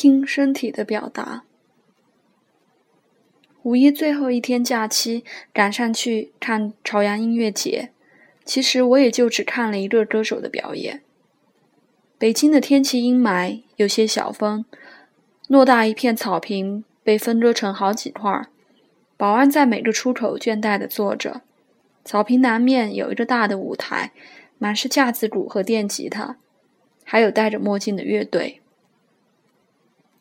听身体的表达。五一最后一天假期，赶上去看朝阳音乐节。其实我也就只看了一个歌手的表演。北京的天气阴霾，有些小风，偌大一片草坪被分割成好几块。保安在每个出口倦怠地坐着。草坪南面有一个大的舞台，满是架子鼓和电吉他，还有戴着墨镜的乐队。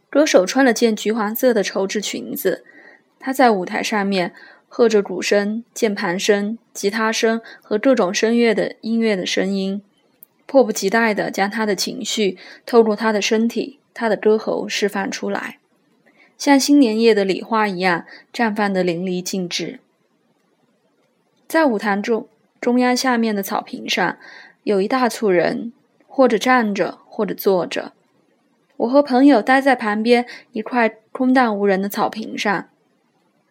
歌手穿了件橘黄色的绸质裙子，他在舞台上面和着鼓声、键盘声、吉他声和各种声乐的音乐的声音，迫不及待地将他的情绪透过他的身体、他的歌喉释放出来，像新年夜的礼花一样绽放得淋漓尽致。在舞台中中央下面的草坪上，有一大簇人，或者站着，或者坐着。我和朋友待在旁边一块空荡无人的草坪上，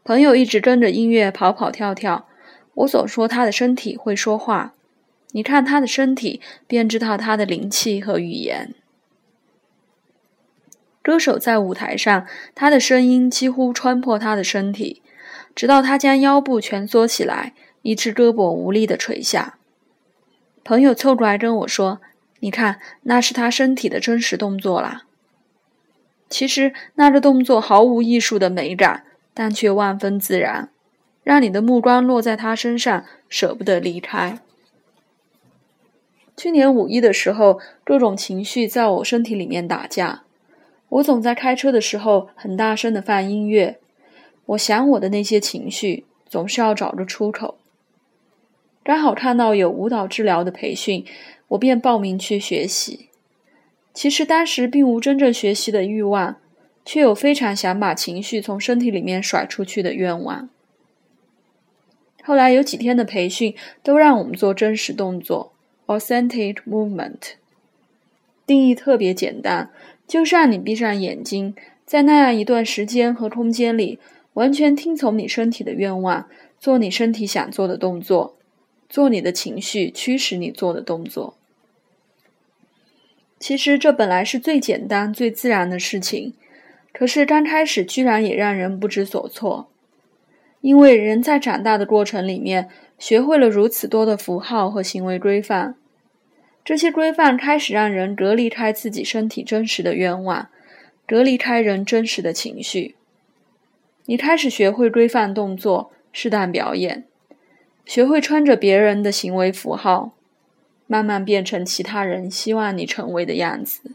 朋友一直跟着音乐跑跑跳跳。我总说他的身体会说话，你看他的身体，便知道他的灵气和语言。歌手在舞台上，他的声音几乎穿破他的身体，直到他将腰部蜷缩起来，一只胳膊无力地垂下。朋友凑过来跟我说：“你看，那是他身体的真实动作啦。”其实那个动作毫无艺术的美感，但却万分自然，让你的目光落在他身上，舍不得离开。去年五一的时候，各种情绪在我身体里面打架，我总在开车的时候很大声的放音乐。我想我的那些情绪，总是要找个出口。刚好看到有舞蹈治疗的培训，我便报名去学习。其实当时并无真正学习的欲望，却有非常想把情绪从身体里面甩出去的愿望。后来有几天的培训都让我们做真实动作 （authentic movement），定义特别简单，就是让你闭上眼睛，在那样一段时间和空间里，完全听从你身体的愿望，做你身体想做的动作，做你的情绪驱使你做的动作。其实这本来是最简单、最自然的事情，可是刚开始居然也让人不知所措。因为人在长大的过程里面，学会了如此多的符号和行为规范，这些规范开始让人隔离开自己身体真实的愿望，隔离开人真实的情绪。你开始学会规范动作、适当表演，学会穿着别人的行为符号。慢慢变成其他人希望你成为的样子，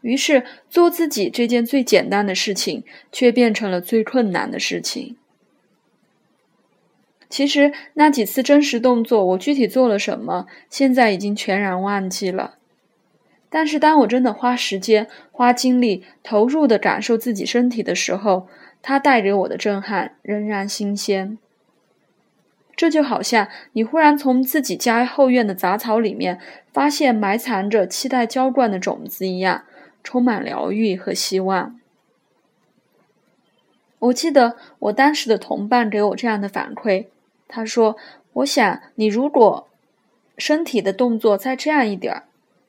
于是做自己这件最简单的事情，却变成了最困难的事情。其实那几次真实动作，我具体做了什么，现在已经全然忘记了。但是当我真的花时间、花精力、投入的感受自己身体的时候，它带给我的震撼仍然新鲜。这就好像你忽然从自己家后院的杂草里面发现埋藏着期待浇灌的种子一样，充满疗愈和希望。我记得我当时的同伴给我这样的反馈，他说：“我想你如果身体的动作再这样一点儿，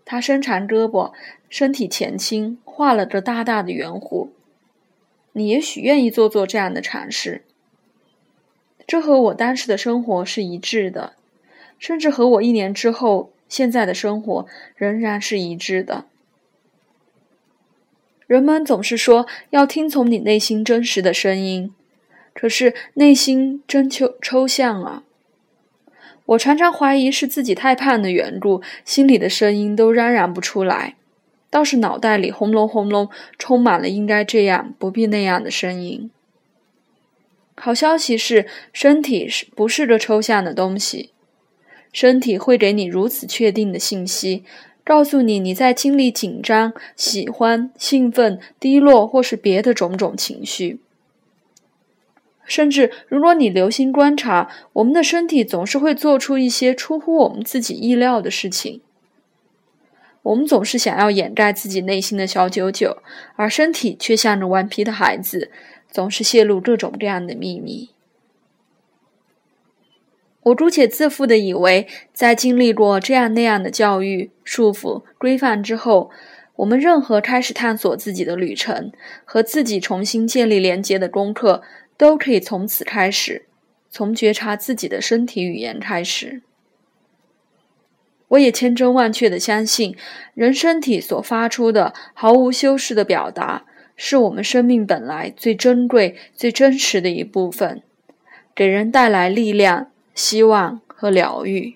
他伸长胳膊，身体前倾，画了个大大的圆弧，你也许愿意做做这样的尝试。”这和我当时的生活是一致的，甚至和我一年之后现在的生活仍然是一致的。人们总是说要听从你内心真实的声音，可是内心真抽抽象啊！我常常怀疑是自己太胖的缘故，心里的声音都嚷嚷不出来，倒是脑袋里轰隆轰隆充满了应该这样不必那样的声音。好消息是，身体是不是个抽象的东西？身体会给你如此确定的信息，告诉你你在经历紧张、喜欢、兴奋、低落或是别的种种情绪。甚至，如果你留心观察，我们的身体总是会做出一些出乎我们自己意料的事情。我们总是想要掩盖自己内心的小九九，而身体却像个顽皮的孩子。总是泄露各种各样的秘密。我姑且自负的以为，在经历过这样那样的教育、束缚、规范之后，我们任何开始探索自己的旅程和自己重新建立连接的功课，都可以从此开始，从觉察自己的身体语言开始。我也千真万确地相信，人身体所发出的毫无修饰的表达，是我们生命本来最珍贵、最真实的一部分，给人带来力量、希望和疗愈。